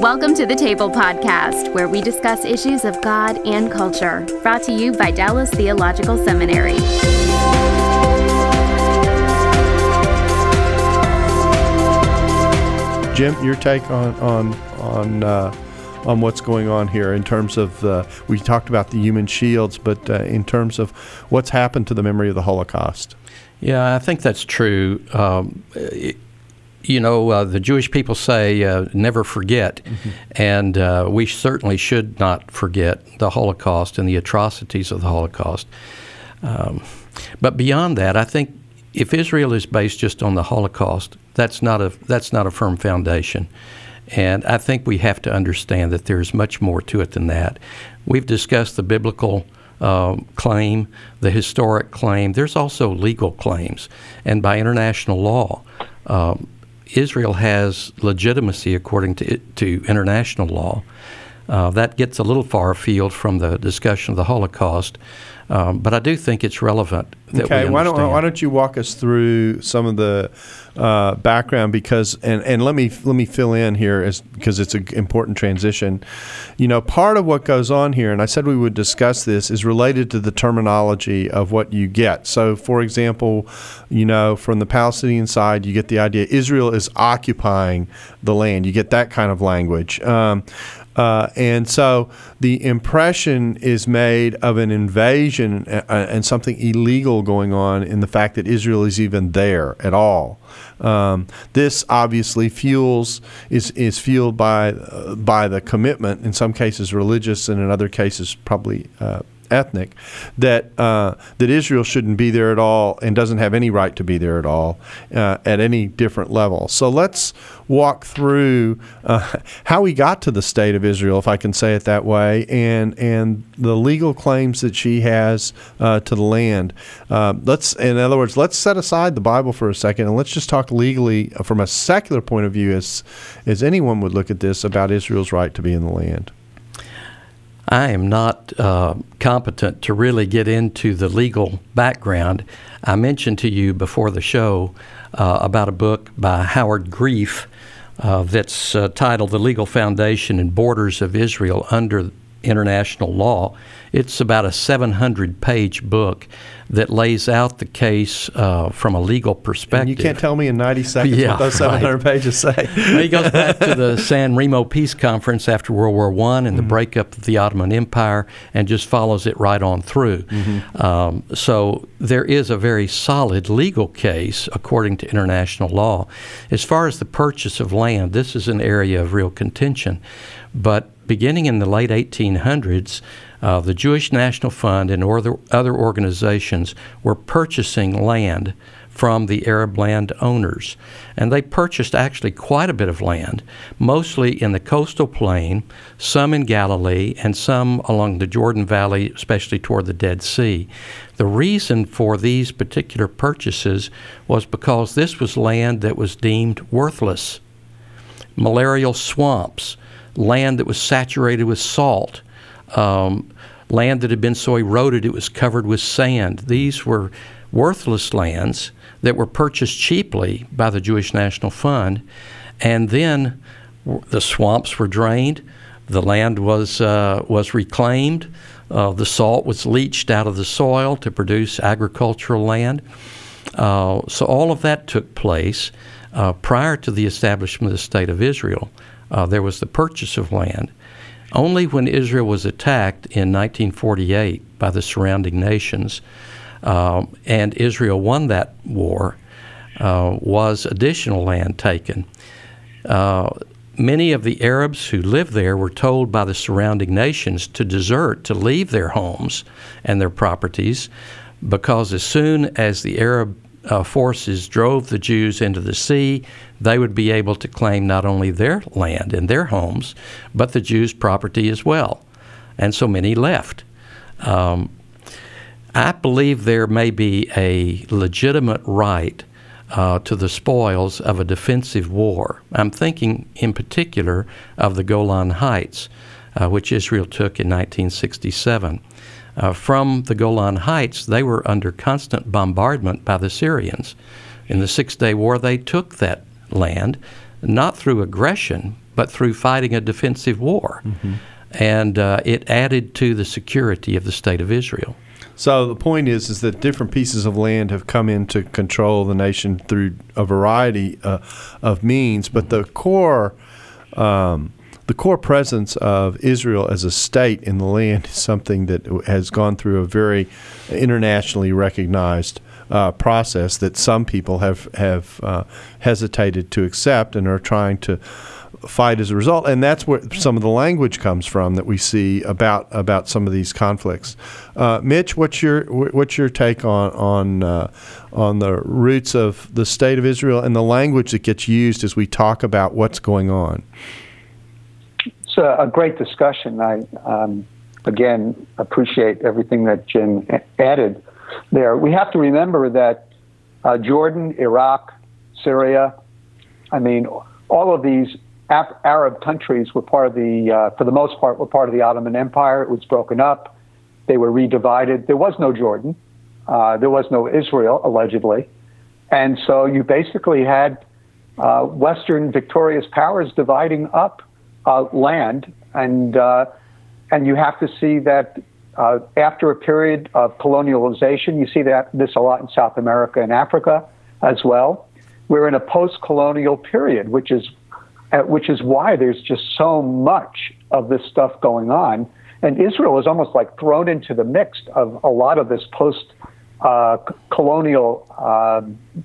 Welcome to the Table Podcast, where we discuss issues of God and culture. Brought to you by Dallas Theological Seminary. Jim, your take on on on uh, on what's going on here in terms of uh, we talked about the human shields, but uh, in terms of what's happened to the memory of the Holocaust. Yeah, I think that's true. Um, it, you know, uh, the Jewish people say uh, never forget, mm-hmm. and uh, we certainly should not forget the Holocaust and the atrocities of the Holocaust. Um, but beyond that, I think if Israel is based just on the Holocaust, that's not a that's not a firm foundation. And I think we have to understand that there's much more to it than that. We've discussed the biblical uh, claim, the historic claim. There's also legal claims, and by international law, um, Israel has legitimacy according to to international law. Uh, that gets a little far afield from the discussion of the Holocaust. Um, but I do think it's relevant. okay, why don't why don't you walk us through some of the uh, background because and, and let me let me fill in here as because it's an important transition. You know, part of what goes on here, and I said we would discuss this, is related to the terminology of what you get. So, for example, you know, from the Palestinian side, you get the idea Israel is occupying the land. You get that kind of language. Um, uh, and so the impression is made of an invasion and, uh, and, something illegal going on in the fact that Israel is even there at all. Um, this obviously fuels is is fueled by uh, by the commitment in some cases religious and in other cases probably uh, ethnic, that uh, that Israel shouldn't be there at all and doesn't have any right to be there at all uh, at any different level. So let's walk through uh, how we got to the state of Israel, if I can say it that way, and and the legal claims that she has uh, to the land. Uh, let's, in other words, let's set aside the Bible for a second and let's just talk legally from a secular point of view, as as anyone would look at this about Israel's right to be in the land. I am not uh, competent to really get into the legal background. I mentioned to you before the show uh, about a book by Howard Grief uh, that's uh, titled The Legal Foundation and Borders of Israel Under International Law. It's about a 700 page book that lays out the case uh, from a legal perspective. And you can't tell me in 90 seconds yeah, what those 700 right. pages say. he goes back to the San Remo Peace Conference after World War I and mm-hmm. the breakup of the Ottoman Empire and just follows it right on through. Mm-hmm. Um, so there is a very solid legal case according to international law. As far as the purchase of land, this is an area of real contention. But beginning in the late 1800s, uh, the Jewish National Fund and other, other organizations were purchasing land from the Arab land owners. And they purchased actually quite a bit of land, mostly in the coastal plain, some in Galilee, and some along the Jordan Valley, especially toward the Dead Sea. The reason for these particular purchases was because this was land that was deemed worthless. Malarial swamps, land that was saturated with salt, um, land that had been so eroded it was covered with sand. These were worthless lands that were purchased cheaply by the Jewish National Fund, and then the swamps were drained, the land was uh, was reclaimed, uh, the salt was leached out of the soil to produce agricultural land. Uh, so all of that took place uh, prior to the establishment of the state of Israel. Uh, there was the purchase of land. Only when Israel was attacked in 1948 by the surrounding nations, um, and Israel won that war, uh, was additional land taken. Uh, many of the Arabs who lived there were told by the surrounding nations to desert, to leave their homes and their properties, because as soon as the Arab uh, forces drove the Jews into the sea, they would be able to claim not only their land and their homes, but the Jews' property as well. And so many left. Um, I believe there may be a legitimate right uh, to the spoils of a defensive war. I'm thinking in particular of the Golan Heights, uh, which Israel took in 1967 uh, from the Golan Heights, they were under constant bombardment by the Syrians. In the Six Day War, they took that land. not through aggression, but through fighting a defensive war. Mm-hmm. And uh, it added to the security of the state of Israel. So the point is, is that different pieces of land have come into control of the nation through a variety uh, of means, but the core. Um, the core presence of Israel as a state in the land is something that has gone through a very internationally recognized uh, process that some people have have uh, hesitated to accept and are trying to fight as a result. And that's where some of the language comes from that we see about about some of these conflicts. Uh, Mitch, what's your what's your take on on uh, on the roots of the state of Israel and the language that gets used as we talk about what's going on? It's a, a great discussion. I um, again appreciate everything that Jim added there. We have to remember that uh, Jordan, Iraq, Syria, I mean, all of these Arab countries were part of the, uh, for the most part, were part of the Ottoman Empire. It was broken up. They were redivided. There was no Jordan. Uh, there was no Israel, allegedly. And so you basically had uh, Western victorious powers dividing up uh, land. And, uh, and you have to see that uh, after a period of colonialization, you see that this a lot in South America and Africa as well. We're in a post colonial period, which is which is why there's just so much of this stuff going on. And Israel is almost like thrown into the mix of a lot of this post uh, colonial uh,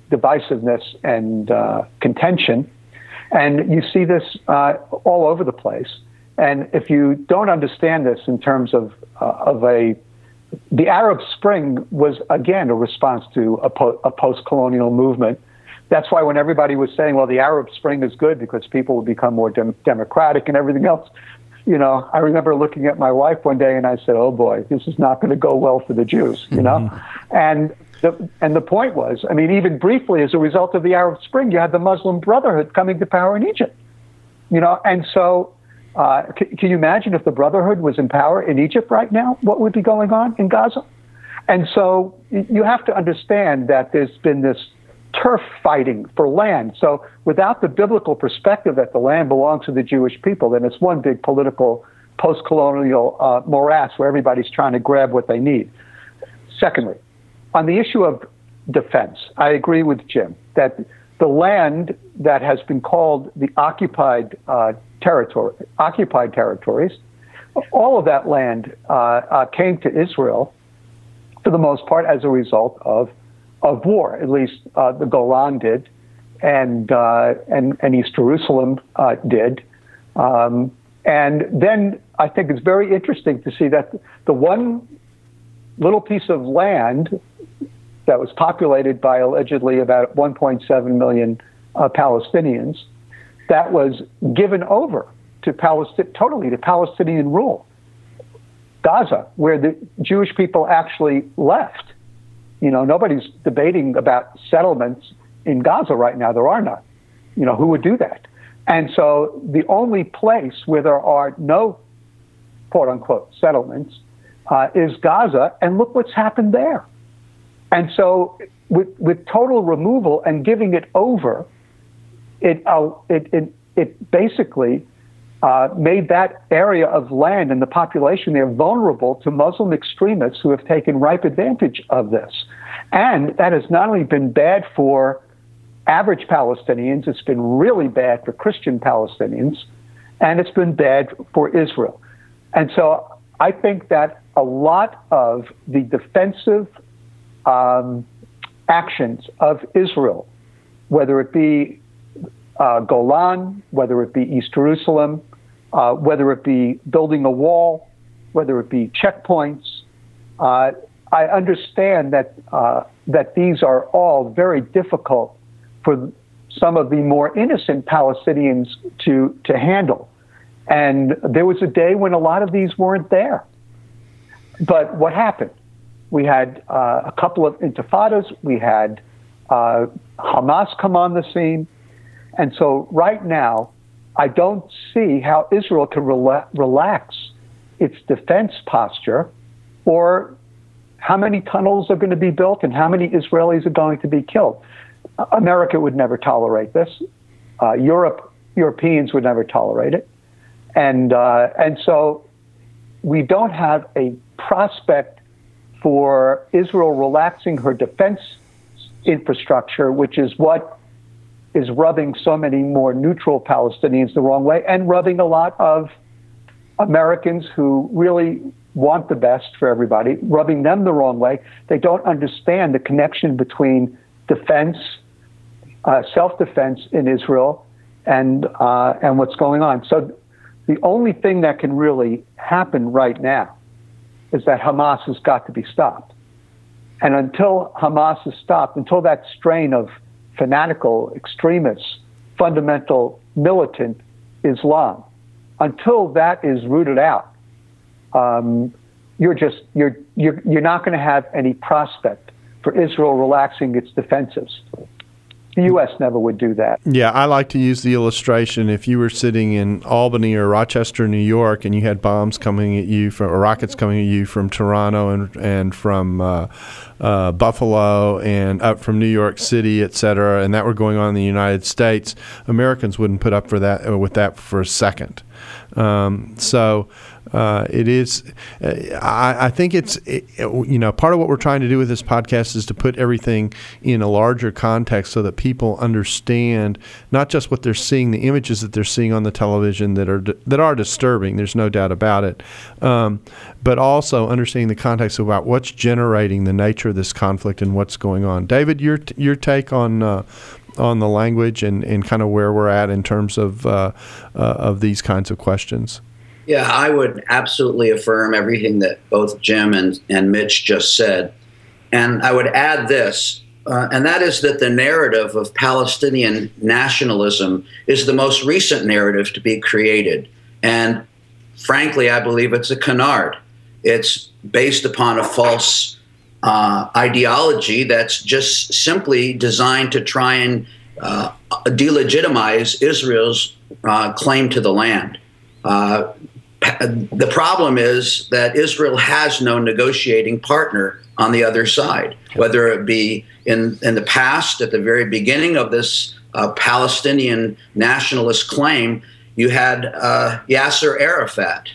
divisiveness and uh, contention. And you see this uh, all over the place. And if you don't understand this in terms of, uh, of a the Arab Spring was again a response to a, po- a post colonial movement that's why when everybody was saying, well, the Arab Spring is good because people will become more dem- democratic and everything else, you know, I remember looking at my wife one day and I said, oh boy, this is not going to go well for the Jews, you know? Mm-hmm. And and the point was, I mean, even briefly, as a result of the Arab Spring, you had the Muslim Brotherhood coming to power in Egypt, you know, and so uh, c- can you imagine if the Brotherhood was in power in Egypt right now? What would be going on in Gaza? And so you have to understand that there's been this turf fighting for land. So without the biblical perspective that the land belongs to the Jewish people, then it's one big political post-colonial uh, morass where everybody's trying to grab what they need. Secondly, on the issue of defense, I agree with Jim that the land that has been called the occupied uh, territory, occupied territories, all of that land uh, uh came to Israel for the most part as a result of of war. At least uh, the Golan did, and uh, and and East Jerusalem uh, did. Um, and then I think it's very interesting to see that the one little piece of land that was populated by allegedly about 1.7 million uh, Palestinians that was given over to Palestine totally to Palestinian rule. Gaza, where the Jewish people actually left. You know, nobody's debating about settlements in Gaza right now. There are none. You know, who would do that? And so the only place where there are no quote unquote settlements uh, is Gaza. And look what's happened there. And so with, with total removal and giving it over, it, uh, it, it, it basically uh, made that area of land and the population there vulnerable to Muslim extremists who have taken ripe advantage of this. And that has not only been bad for average Palestinians, it's been really bad for Christian Palestinians, and it's been bad for Israel. And so I think that a lot of the defensive um, actions of Israel, whether it be uh, Golan, whether it be East Jerusalem, uh, whether it be building a wall, whether it be checkpoints. Uh, I understand that uh, that these are all very difficult for some of the more innocent Palestinians to to handle. And there was a day when a lot of these weren't there. But what happened? We had uh, a couple of intifadas. We had uh, Hamas come on the scene. And so right now, I don't see how Israel can rela- relax its defense posture or how many tunnels are going to be built and how many Israelis are going to be killed. America would never tolerate this. Uh, Europe Europeans would never tolerate it, and uh, and so we don't have a prospect for Israel relaxing her defense infrastructure, which is what is rubbing so many more neutral Palestinians the wrong way, and rubbing a lot of Americans who really want the best for everybody, rubbing them the wrong way. They don't understand the connection between defense, uh, self-defense in Israel, and uh, and what's going on. So, the only thing that can really happen right now is that Hamas has got to be stopped. And until Hamas is stopped, until that strain of fanatical extremists, fundamental militant Islam, until that is rooted out, um, you're just you're you're you're not going to have any prospect for Israel relaxing its defenses. The U.S. never would do that. Yeah, I like to use the illustration. If you were sitting in Albany or Rochester, New York, and you had bombs coming at you from or rockets coming at you from Toronto and and from uh, uh, Buffalo and up from New York City, et cetera, and that were going on in the United States, Americans wouldn't put up for that with that for a second. Um, so uh, it is. Uh, I, I, think it's it, you know part of what we're trying to do with this podcast is to put everything in a larger context so that people understand not just what they're seeing, the images that they're seeing on the television that are that are disturbing. There's no doubt about it, um, but also understanding the context about what's generating the nature of this conflict and what's going on. David, your your take on. Uh, on the language and, and kind of where we're at in terms of uh, uh, of these kinds of questions. Yeah, I would absolutely affirm everything that both Jim and, and Mitch just said. And I would add this, uh, and that is that the narrative of Palestinian nationalism is the most recent narrative to be created. And frankly, I believe it's a canard. It's based upon a false uh, ideology that's just simply designed to try and uh, delegitimize Israel's uh, claim to the land. Uh, the problem is that Israel has no negotiating partner on the other side, whether it be in, in the past, at the very beginning of this uh, Palestinian nationalist claim, you had uh, Yasser Arafat.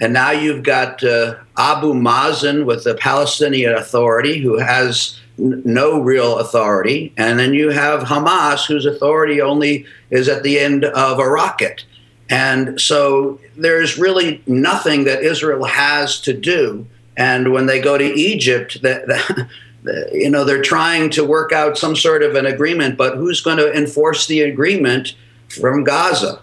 And now you've got uh, Abu Mazen with the Palestinian Authority, who has n- no real authority. And then you have Hamas, whose authority only is at the end of a rocket. And so there's really nothing that Israel has to do. And when they go to Egypt, that, that you know they're trying to work out some sort of an agreement, but who's going to enforce the agreement from Gaza?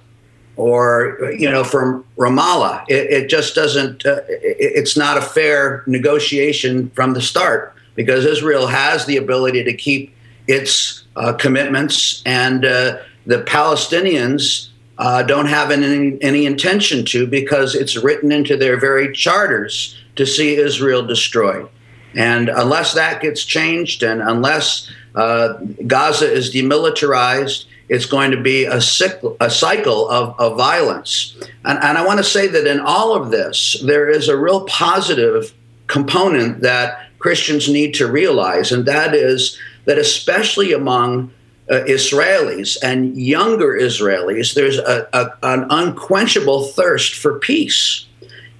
Or you know from Ramallah. It, it just doesn't. Uh, it, it's not a fair negotiation from the start because Israel has the ability to keep its uh, commitments, and uh, the Palestinians uh, don't have any, any intention to because it's written into their very charters to see Israel destroyed. And unless that gets changed and unless uh, Gaza is demilitarized, it's going to be a, cycle, a cycle of, of violence. And, and I want to say that in all of this, there is a real positive component that Christians need to realize, and that is that especially among uh, Israelis and younger Israelis, there's a, a, an unquenchable thirst for peace.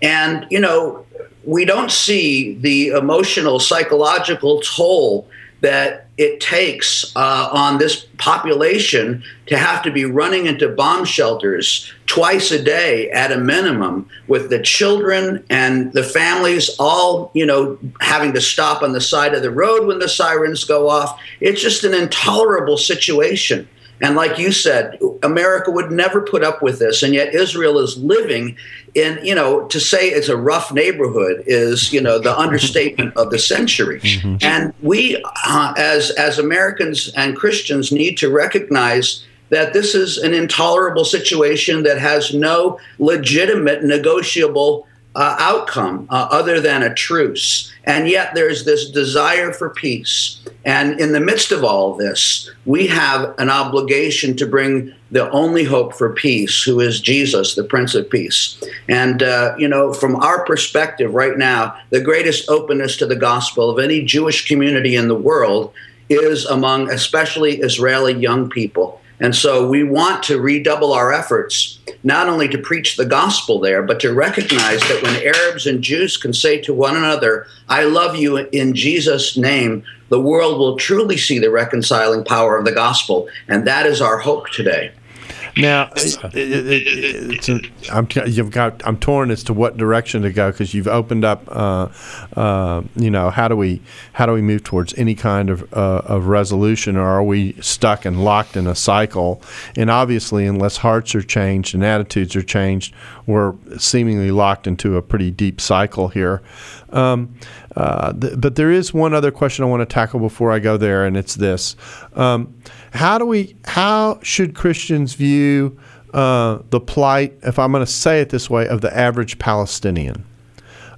And, you know, we don't see the emotional, psychological toll that it takes uh, on this population to have to be running into bomb shelters twice a day at a minimum with the children and the families all you know having to stop on the side of the road when the sirens go off. It's just an intolerable situation and like you said, America would never put up with this, and yet Israel is living in, you know, to say it's a rough neighborhood is, you know, the understatement of the century. Mm-hmm. And we, uh, as as Americans and Christians, need to recognize that this is an intolerable situation that has no legitimate negotiable uh, outcome uh, other than a truce. And yet there's this desire for peace. And in the midst of all this, we have an obligation to bring the only hope for peace, who is Jesus, the Prince of Peace. And, uh, you know, from our perspective right now, the greatest openness to the gospel of any Jewish community in the world is among especially Israeli young people And so we want to redouble our efforts, not only to preach the gospel there, but to recognize that when Arabs and Jews can say to one another, I love you in Jesus' name, the world will truly see the reconciling power of the gospel. And that is our hope today. Now, it, it, a, I'm you've got I'm torn as to what direction to go because you've opened up. Uh, uh, you know, how do we how do we move towards any kind of uh, of resolution, or are we stuck and locked in a cycle? And obviously, unless hearts are changed and attitudes are changed, we're seemingly locked into a pretty deep cycle here. Um, uh, th- but there is one other question I want to tackle before I go there, and it's this: um, How do we? How should Christians view uh, the plight, if I'm going to say it this way, of the average Palestinian?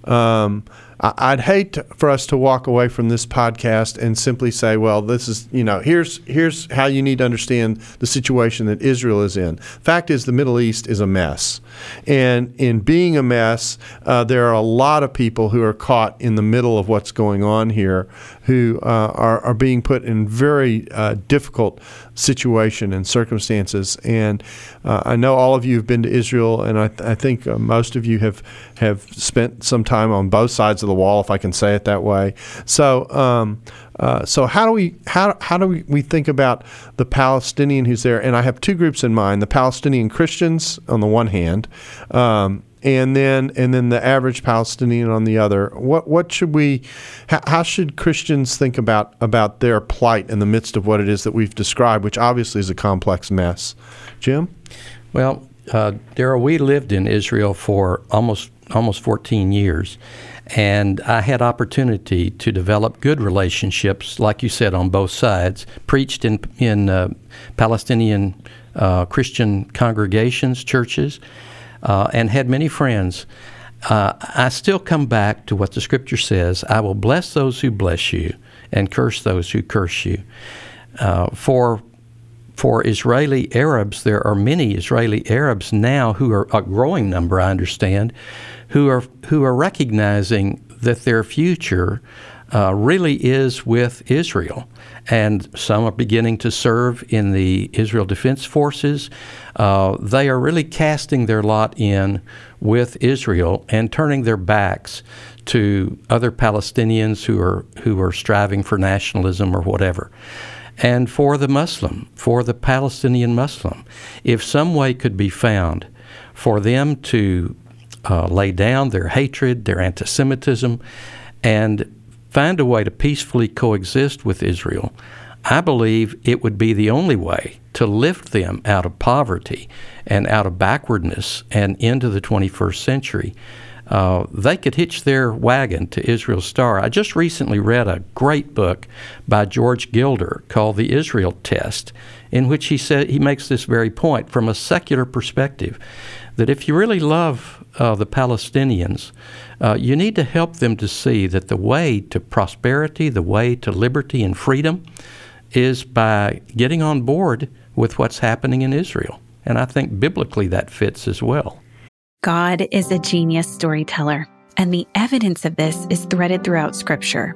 Um, I'd hate for us to walk away from this podcast and simply say, "Well, this is you know here's here's how you need to understand the situation that Israel is in." Fact is, the Middle East is a mess, and in being a mess, uh, there are a lot of people who are caught in the middle of what's going on here, who uh, are are being put in very uh, difficult situation and circumstances. And uh, I know all of you have been to Israel, and I, th- I think uh, most of you have have spent some time on both sides of the wall, if I can say it that way. So. Um, uh, so how do we how, how do we, we think about the Palestinian who's there? And I have two groups in mind: the Palestinian Christians on the one hand, um, and then and then the average Palestinian on the other. What what should we? How, how, should Christians think about about their plight in the midst of what it is that we've described, which obviously is a complex mess? Jim. Well, uh, Darrell, we lived in Israel for almost almost 14 years, and I had opportunity to develop good relationships, like you said, on both sides. Preached in in uh, Palestinian uh, Christian congregations, churches uh, and had many friends. Uh, I still come back to what the scripture says I will bless those who bless you and curse those who curse you. Uh, for for Israeli Arabs, there are many Israeli Arabs now who are a growing number, I understand, who are who are recognizing that their future uh, really is with Israel. And some are beginning to serve in the Israel Defense Forces. Uh, they are really casting their lot in with Israel and turning their backs to other Palestinians who are who are striving for nationalism or whatever. And for the Muslim, for the Palestinian Muslim, if some way could be found for them to uh, lay down their hatred, their anti Semitism, and find a way to peacefully coexist with Israel, I believe it would be the only way to lift them out of poverty and out of backwardness and into the 21st century. Uh, they could hitch their wagon to Israel's Star. I just recently read a great book by George Gilder called The Israel Test, in which he said he makes this very point from a secular perspective that if you really love uh, the Palestinians, uh, you need to help them to see that the way to prosperity, the way to liberty and freedom, is by getting on board with what's happening in Israel. And I think biblically that fits as well. God is a genius storyteller, and the evidence of this is threaded throughout Scripture.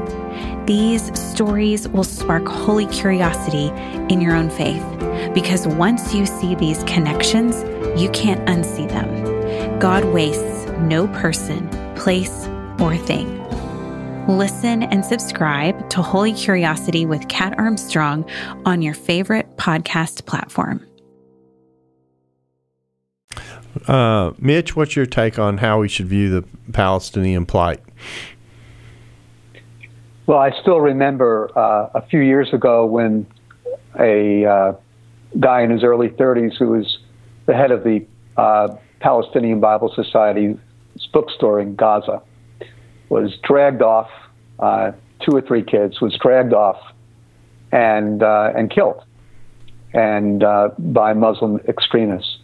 These stories will spark holy curiosity in your own faith because once you see these connections, you can't unsee them. God wastes no person, place, or thing. Listen and subscribe to Holy Curiosity with Kat Armstrong on your favorite podcast platform. Uh, Mitch, what's your take on how we should view the Palestinian plight? Well, I still remember uh, a few years ago when a uh, guy in his early 30s who was the head of the uh, Palestinian Bible Society's bookstore in Gaza was dragged off, uh, two or three kids, was dragged off and, uh, and killed and uh, by Muslim extremists.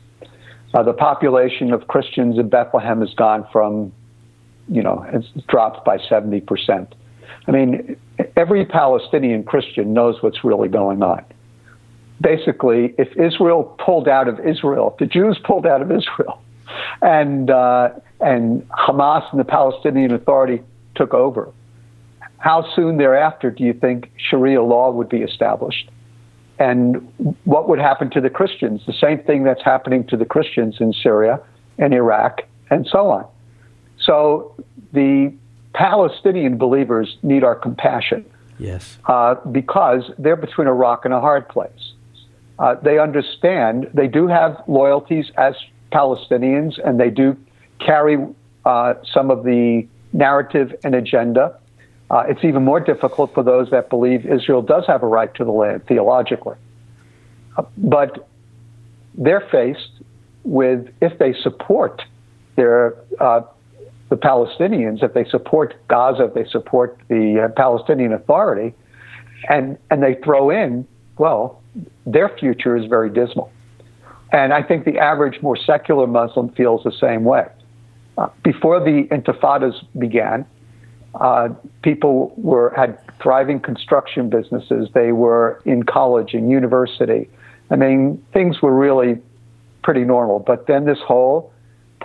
The population of Christians in Bethlehem has gone from, you know, it's dropped by 70%. I mean, every Palestinian Christian knows what's really going on. Basically, if Israel pulled out of Israel, if the Jews pulled out of Israel, and uh, and Hamas and the Palestinian Authority took over, how soon thereafter do you think Sharia law would be established? And what would happen to the Christians? The same thing that's happening to the Christians in Syria and Iraq and so on. So the Palestinian believers need our compassion. Yes. Uh, because they're between a rock and a hard place. Uh, they understand, they do have loyalties as Palestinians, and they do carry uh, some of the narrative and agenda. Uh, it's even more difficult for those that believe Israel does have a right to the land theologically. Uh, but they're faced with, if they support their uh, the Palestinians, if they support Gaza, if they support the uh, Palestinian Authority, and and they throw in, well, their future is very dismal. And I think the average, more secular Muslim feels the same way. Uh, before the intifadas began, uh, people were had thriving construction businesses. They were in college and university. I mean, things were really pretty normal. But then this whole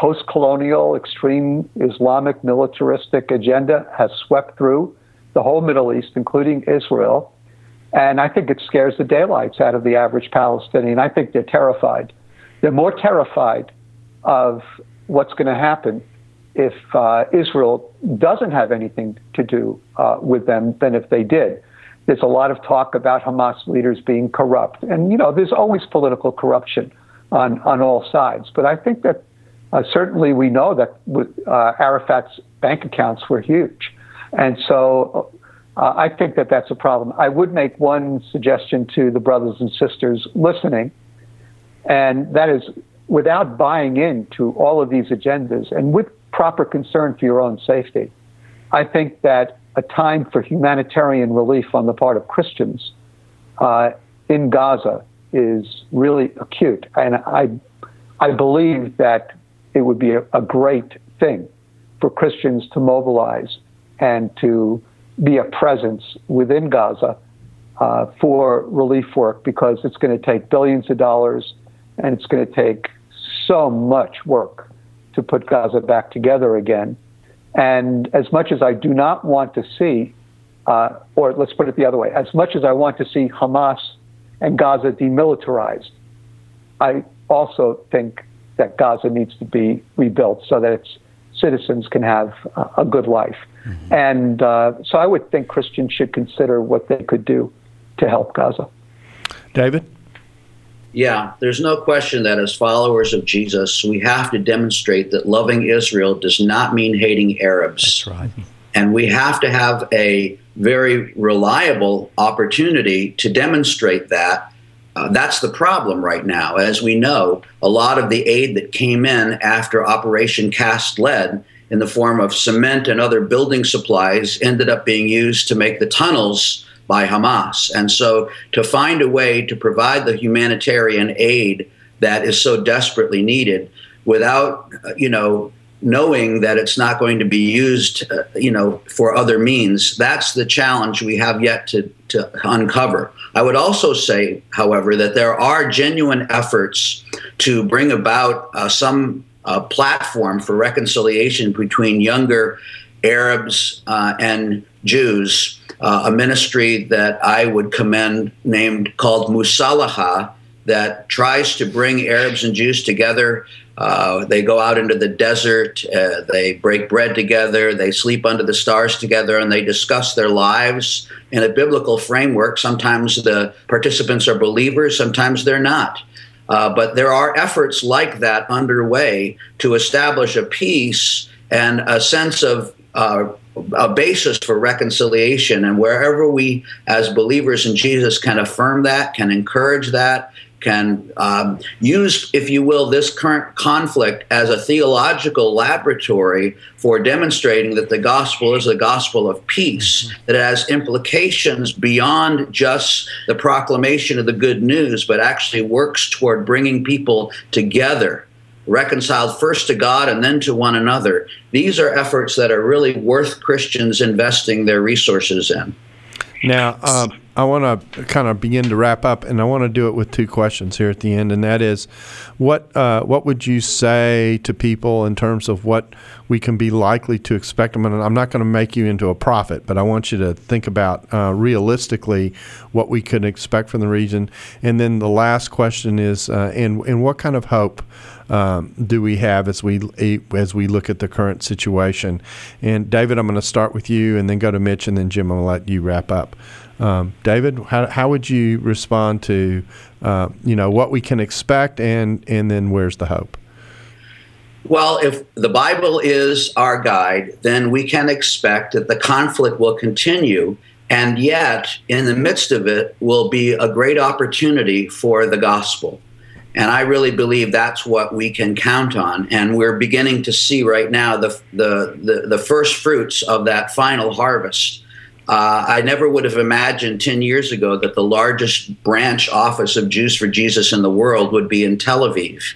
post colonial, extreme Islamic militaristic agenda has swept through the whole Middle East, including Israel. And I think it scares the daylights out of the average Palestinian. I think they're terrified. They're more terrified of what's going to happen if uh, Israel doesn't have anything to do uh, with them than if they did. There's a lot of talk about Hamas leaders being corrupt. And, you know, there's always political corruption on, on all sides. But I think that uh, certainly, we know that uh, Arafat's bank accounts were huge, and so uh, I think that that's a problem. I would make one suggestion to the brothers and sisters listening, and that is without buying into all of these agendas and with proper concern for your own safety. I think that a time for humanitarian relief on the part of Christians uh, in Gaza is really acute, and I I believe that it would be a, a great thing for Christians to mobilize and to be a presence within Gaza uh, for relief work because it's going to take billions of dollars and it's going to take so much work to put Gaza back together again. And as much as I do not want to see, uh, or let's put it the other way, as much as I want to see Hamas and Gaza demilitarized, I also think that Gaza needs to be rebuilt so that its citizens can have a, a good life. Mm-hmm. And uh, so I would think Christians should consider what they could do to help Gaza. David? Yeah, there's no question that as followers of Jesus, we have to demonstrate that loving Israel does not mean hating Arabs. That's right. And we have to have a very reliable opportunity to demonstrate that uh, that's the problem right now. As we know, a lot of the aid that came in after Operation Cast Lead in the form of cement and other building supplies ended up being used to make the tunnels by Hamas. And so to find a way to provide the humanitarian aid that is so desperately needed without, uh, you know, knowing that it's not going to be used, uh, you know, for other means. That's the challenge we have yet to, to uncover. I would also say, however, that there are genuine efforts to bring about uh, some uh, platform for reconciliation between younger Arabs uh, and Jews. Uh, a ministry that I would commend named called Musalaha that tries to bring Arabs and Jews together uh, they go out into the desert, uh, they break bread together, they sleep under the stars together, and they discuss their lives in a biblical framework. Sometimes the participants are believers, sometimes they're not. Uh, but there are efforts like that underway to establish a peace and a sense of uh, a basis for reconciliation. And wherever we, as believers in Jesus, can affirm that, can encourage that, can um, use, if you will, this current conflict as a theological laboratory for demonstrating that the gospel is a gospel of peace, mm-hmm. that it has implications beyond just the proclamation of the good news, but actually works toward bringing people together. reconciled first to God and then to one another. These are efforts that are really worth Christians investing their resources in. Now, um, I want to kind of begin to wrap up, and I want to do it with two questions here at the end, and that is, what uh, what would you say to people in terms of what we can be likely to expect? Mean, I'm not going to make you into a prophet, but I want you to think about uh, realistically what we could expect from the region. And then the last question is, uh, and and what kind of hope? Um, do we have as we as we look at the current situation? And David, I'm going to start with you, and then go to Mitch, and then Jim. I'm going to let you wrap up. Um, David, how, how would you respond to uh, you know what we can expect, and and then where's the hope? Well, if the Bible is our guide, then we can expect that the conflict will continue. And yet, in the midst of it, will be a great opportunity for the gospel. And I really believe that's what we can count on. And we're beginning to see right now the, the, the, the first fruits of that final harvest. Uh, I never would have imagined 10 years ago that the largest branch office of Jews for Jesus in the world would be in Tel Aviv.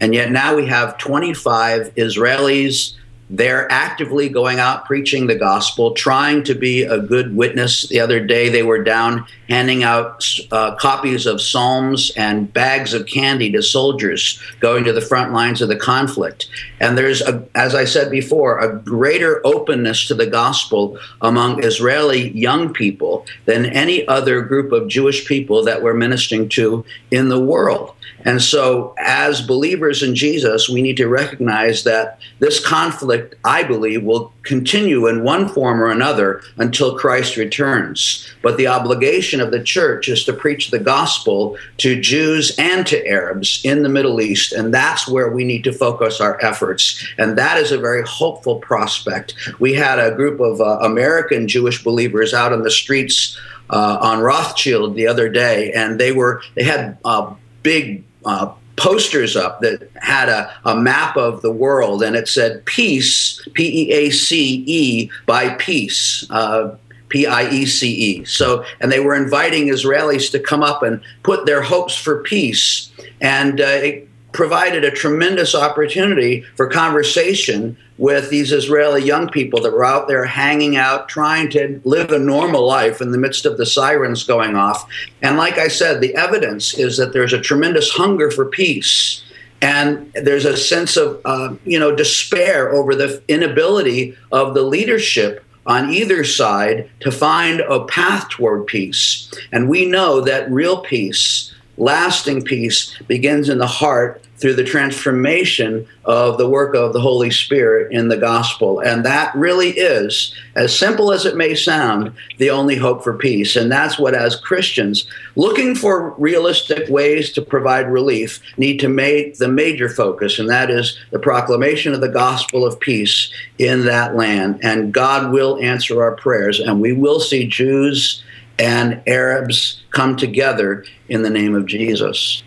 And yet now we have 25 Israelis they're actively going out preaching the gospel, trying to be a good witness. The other day, they were down handing out uh, copies of Psalms and bags of candy to soldiers going to the front lines of the conflict. And there's, a, as I said before, a greater openness to the gospel among Israeli young people than any other group of Jewish people that we're ministering to in the world. And so, as believers in Jesus, we need to recognize that this conflict, I believe, will continue in one form or another until Christ returns. But the obligation of the church is to preach the gospel to Jews and to Arabs in the Middle East. And that's where we need to focus our efforts. And that is a very hopeful prospect. We had a group of uh, American Jewish believers out on the streets. Uh, on Rothschild the other day, and they were they had uh, big uh, posters up that had a, a map of the world and it said peace, P E A C E, by peace. Uh, P I E C E. So, and they were inviting Israelis to come up and put their hopes for peace. And uh, it provided a tremendous opportunity for conversation with these Israeli young people that were out there hanging out, trying to live a normal life in the midst of the sirens going off. And like I said, the evidence is that there's a tremendous hunger for peace. And there's a sense of, uh, you know, despair over the inability of the leadership on either side to find a path toward peace. And we know that real peace, lasting peace, begins in the heart through the transformation of the work of the Holy Spirit in the gospel. And that really is, as simple as it may sound, the only hope for peace. And that's what, as Christians, looking for realistic ways to provide relief, need to make the major focus, and that is the proclamation of the gospel of peace in that land. And God will answer our prayers, and we will see Jews and Arabs come together in the name of Jesus.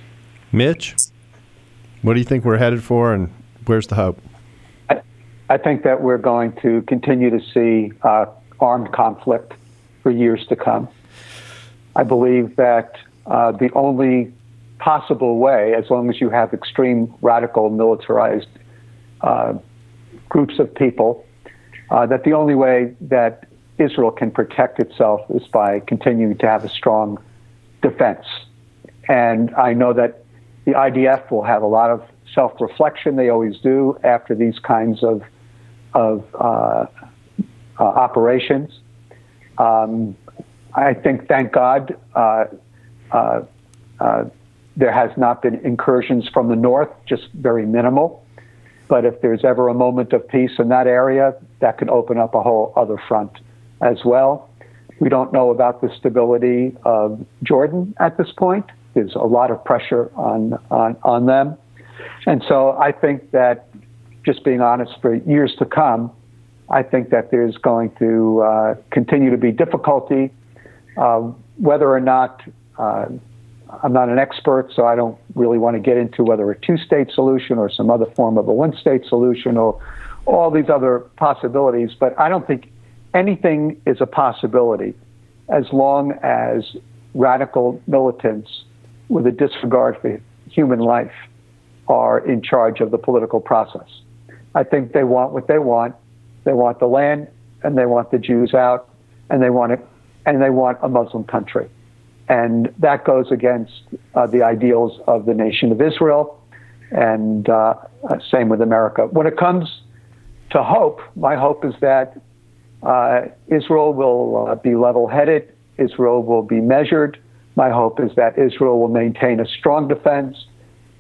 Mitch? What do you think we're headed for, and where's the hope? I, I think that we're going to continue to see uh, armed conflict for years to come. I believe that uh, the only possible way, as long as you have extreme radical militarized uh, groups of people, uh, that the only way that Israel can protect itself is by continuing to have a strong defense. And I know that the IDF will have a lot of self reflection. They always do after these kinds of, of uh, uh, operations. Um, I think, thank God, uh, uh, uh, there has not been incursions from the north, just very minimal. But if there's ever a moment of peace in that area, that could open up a whole other front as well. We don't know about the stability of Jordan at this point. There's a lot of pressure on, on, on them. And so I think that, just being honest, for years to come, I think that there's going to uh, continue to be difficulty. Uh, whether or not, uh, I'm not an expert, so I don't really want to get into whether a two state solution or some other form of a one state solution or all these other possibilities, but I don't think anything is a possibility as long as radical militants with a disregard for human life are in charge of the political process. I think they want what they want. They want the land, and they want the Jews out, and they want it, and they want a Muslim country, and that goes against uh, the ideals of the nation of Israel, and uh, same with America. When it comes to hope, my hope is that uh, Israel will uh, be level-headed. Israel will be measured. My hope is that Israel will maintain a strong defense.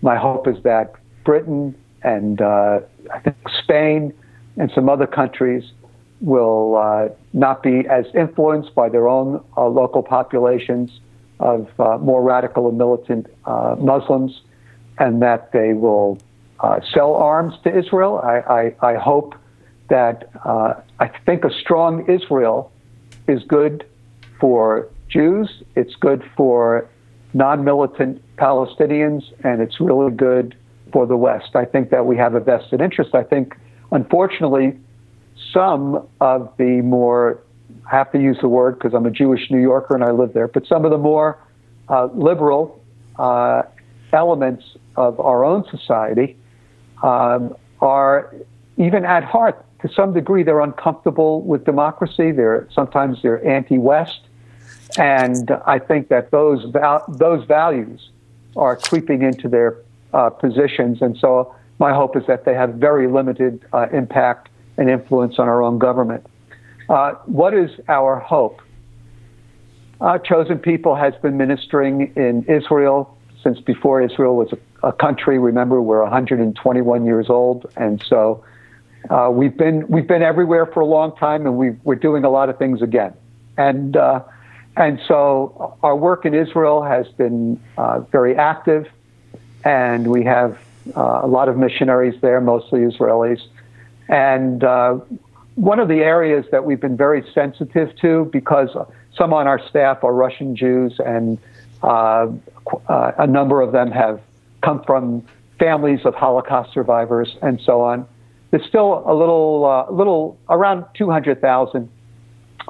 My hope is that Britain and uh, I think Spain and some other countries will uh, not be as influenced by their own uh, local populations of uh, more radical and militant uh, Muslims, and that they will uh, sell arms to Israel. I, I, I hope that I think a strong Israel is good for Jews, it's good for non militant Palestinians, and it's really good for the West. I think that we have a vested interest. I think, unfortunately, some of the more, I have to use the word because I'm a Jewish New Yorker and I live there, but some of the more uh, liberal uh, elements of our own society um, are, even at heart, to some degree, they're uncomfortable with democracy. They're sometimes they're anti-West, and I think that those val- those values are creeping into their uh, positions. And so my hope is that they have very limited uh, impact and influence on our own government. Uh, what is our hope? Uh, Chosen People has been ministering in Israel since before Israel was a, a country. Remember, we're 121 years old, and so uh, we've been we've been everywhere for a long time, and we are doing a lot of things again. And uh, and so our work in Israel has been very active and we have uh, a lot of missionaries there, mostly Israelis. And uh, one of the areas that we've been very sensitive to, because some on our staff are Russian Jews, and uh, uh a number of them have come from families of Holocaust survivors and so on. There's still a little, uh, little around 200,000,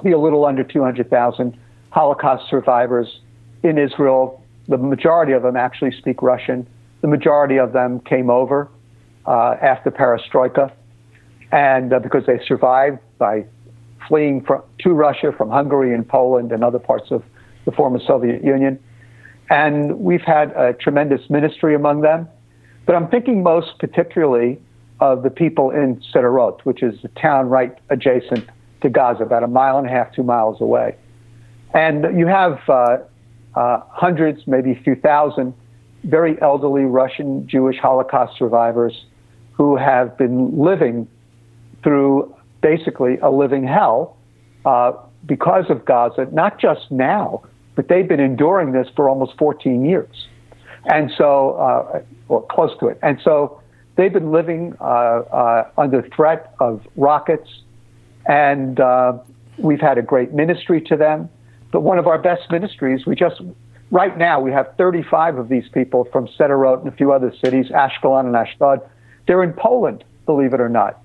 be a little under 200,000 Holocaust survivors in Israel. The majority of them actually speak Russian. The majority of them came over uh, after perestroika, and uh, because they survived by fleeing from, to Russia from Hungary and Poland and other parts of the former Soviet Union. And we've had a tremendous ministry among them. But I'm thinking most particularly of the people in Sderot, which is a town right adjacent to Gaza, about a mile and a half, two miles away. And you have uh, uh, hundreds, maybe a few thousand very elderly Russian Jewish Holocaust survivors who have been living through basically a living hell uh, because of Gaza, not just now, but they've been enduring this for almost 14 years. And so, uh, well, close to it. And so they've been living uh, uh under threat of rockets, and we've had a great ministry to them. But one of our best ministries, we just Right now, we have 35 of these people from Sderot and a few other cities, Ashkelon and Ashdod. They're in Poland, believe it or not.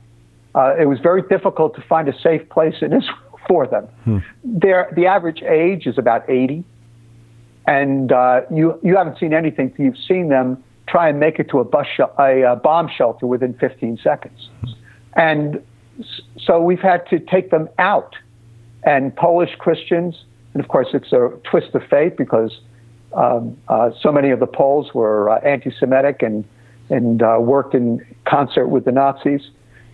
Uh, it was very difficult to find a safe place in Israel for them. Hmm. the average age is about 80, and uh, you you haven't seen anything. You've seen them try and make it to a bus sh- a, a bomb shelter within 15 seconds, and so we've had to take them out. And Polish Christians, and of course, it's a twist of fate because um, uh, so many of the Poles were uh, anti-Semitic and and uh, worked in concert with the Nazis.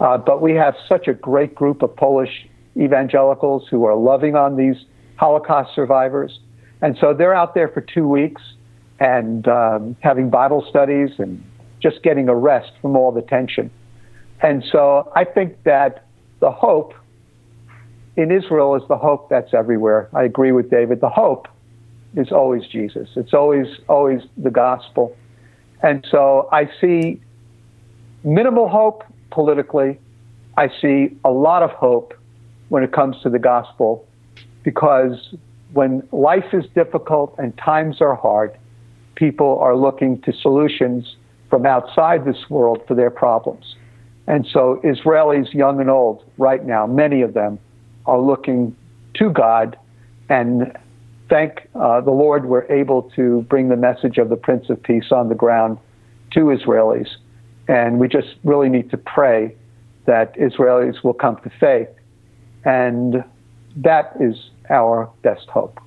Uh, but we have such a great group of Polish evangelicals who are loving on these Holocaust survivors, and so they're out there for two weeks and um, having Bible studies and just getting a rest from all the tension. And so I think that the hope in Israel is the hope that's everywhere. I agree with David. The hope is always Jesus. It's always always the gospel. And so I see minimal hope politically. I see a lot of hope when it comes to the gospel because when life is difficult and times are hard, people are looking to solutions from outside this world for their problems. And so Israelis, young and old, right now, many of them are looking to God and thank uh, the Lord we're able to bring the message of the Prince of Peace on the ground to Israelis. And we just really need to pray that Israelis will come to faith. And that is our best hope.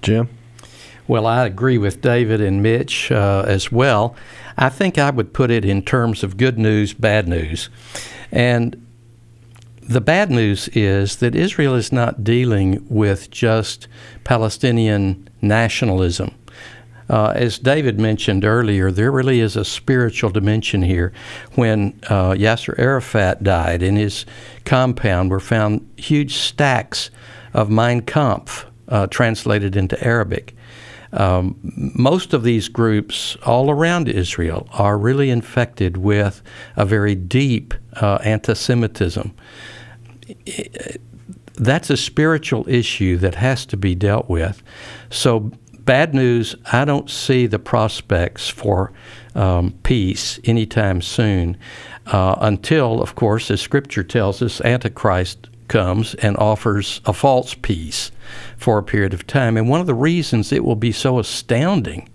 Jim? Well, I agree with David and Mitch uh, as well. I think I would put it in terms of good news, bad news. And the bad news is that Israel is not dealing with just Palestinian nationalism. Uh, as David mentioned earlier, there really is a spiritual dimension here. When uh, Yasser Arafat died, in his compound were found huge stacks of Mein Kampf uh, translated into Arabic. Um, most of these groups all around Israel are really infected with a very deep uh, anti Semitism. That's a spiritual issue that has to be dealt with. So, bad news I don't see the prospects for um, peace anytime soon uh, until, of course, as Scripture tells us, Antichrist comes and offers a false peace for a period of time. And one of the reasons it will be so astounding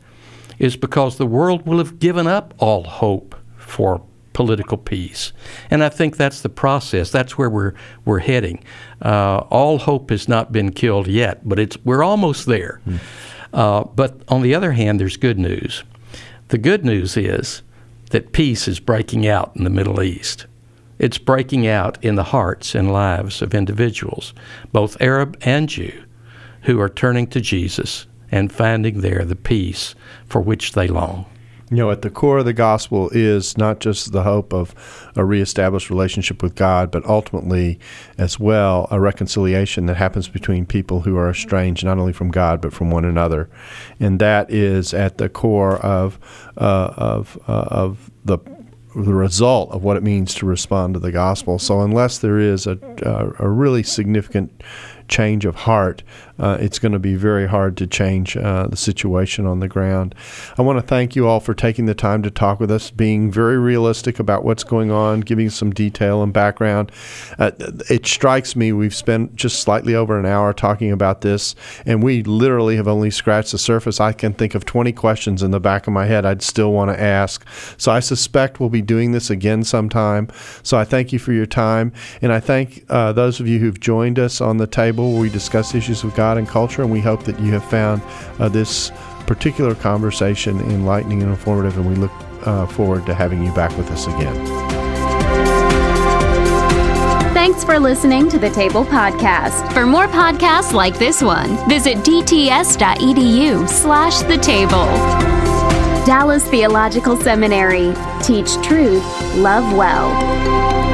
is because the world will have given up all hope for political peace. And I think that's the process. That's where we're we're heading. Uh, all hope has not been killed yet, but it's we're almost there. Mm. Uh, but on the other hand, there's good news. The good news is that peace is breaking out in the Middle East. It's breaking out in the hearts and lives of individuals, both Arab and Jew, who are turning to Jesus and finding there the peace for which they long. You know, at the core of the gospel is not just the hope of a reestablished relationship with God, but ultimately, as well, a reconciliation that happens between people who are estranged not only from God but from one another, and that is at the core of uh, of uh, of the the result of what it means to respond to the gospel. So unless there is a, a, a really significant change of heart, uh, it's going to be very hard to change uh, the situation on the ground. I want to thank you all for taking the time to talk with us, being very realistic about what's going on, giving some detail and background. Uh, it strikes me we've spent just slightly over an hour talking about this, and we literally have only scratched the surface. I can think of 20 questions in the back of my head I'd still want to ask. So I suspect we'll be doing this again sometime. So I thank you for your time, and I thank uh, those of you who've joined us on the table where we discuss issues of God and culture, and we hope that you have found uh, this particular conversation enlightening and informative, and we look uh, forward to having you back with us again. Thanks for listening to the Table Podcast. For more podcasts like this one, visit dts.edu slash the table. Dallas Theological Seminary. Teach truth, love well.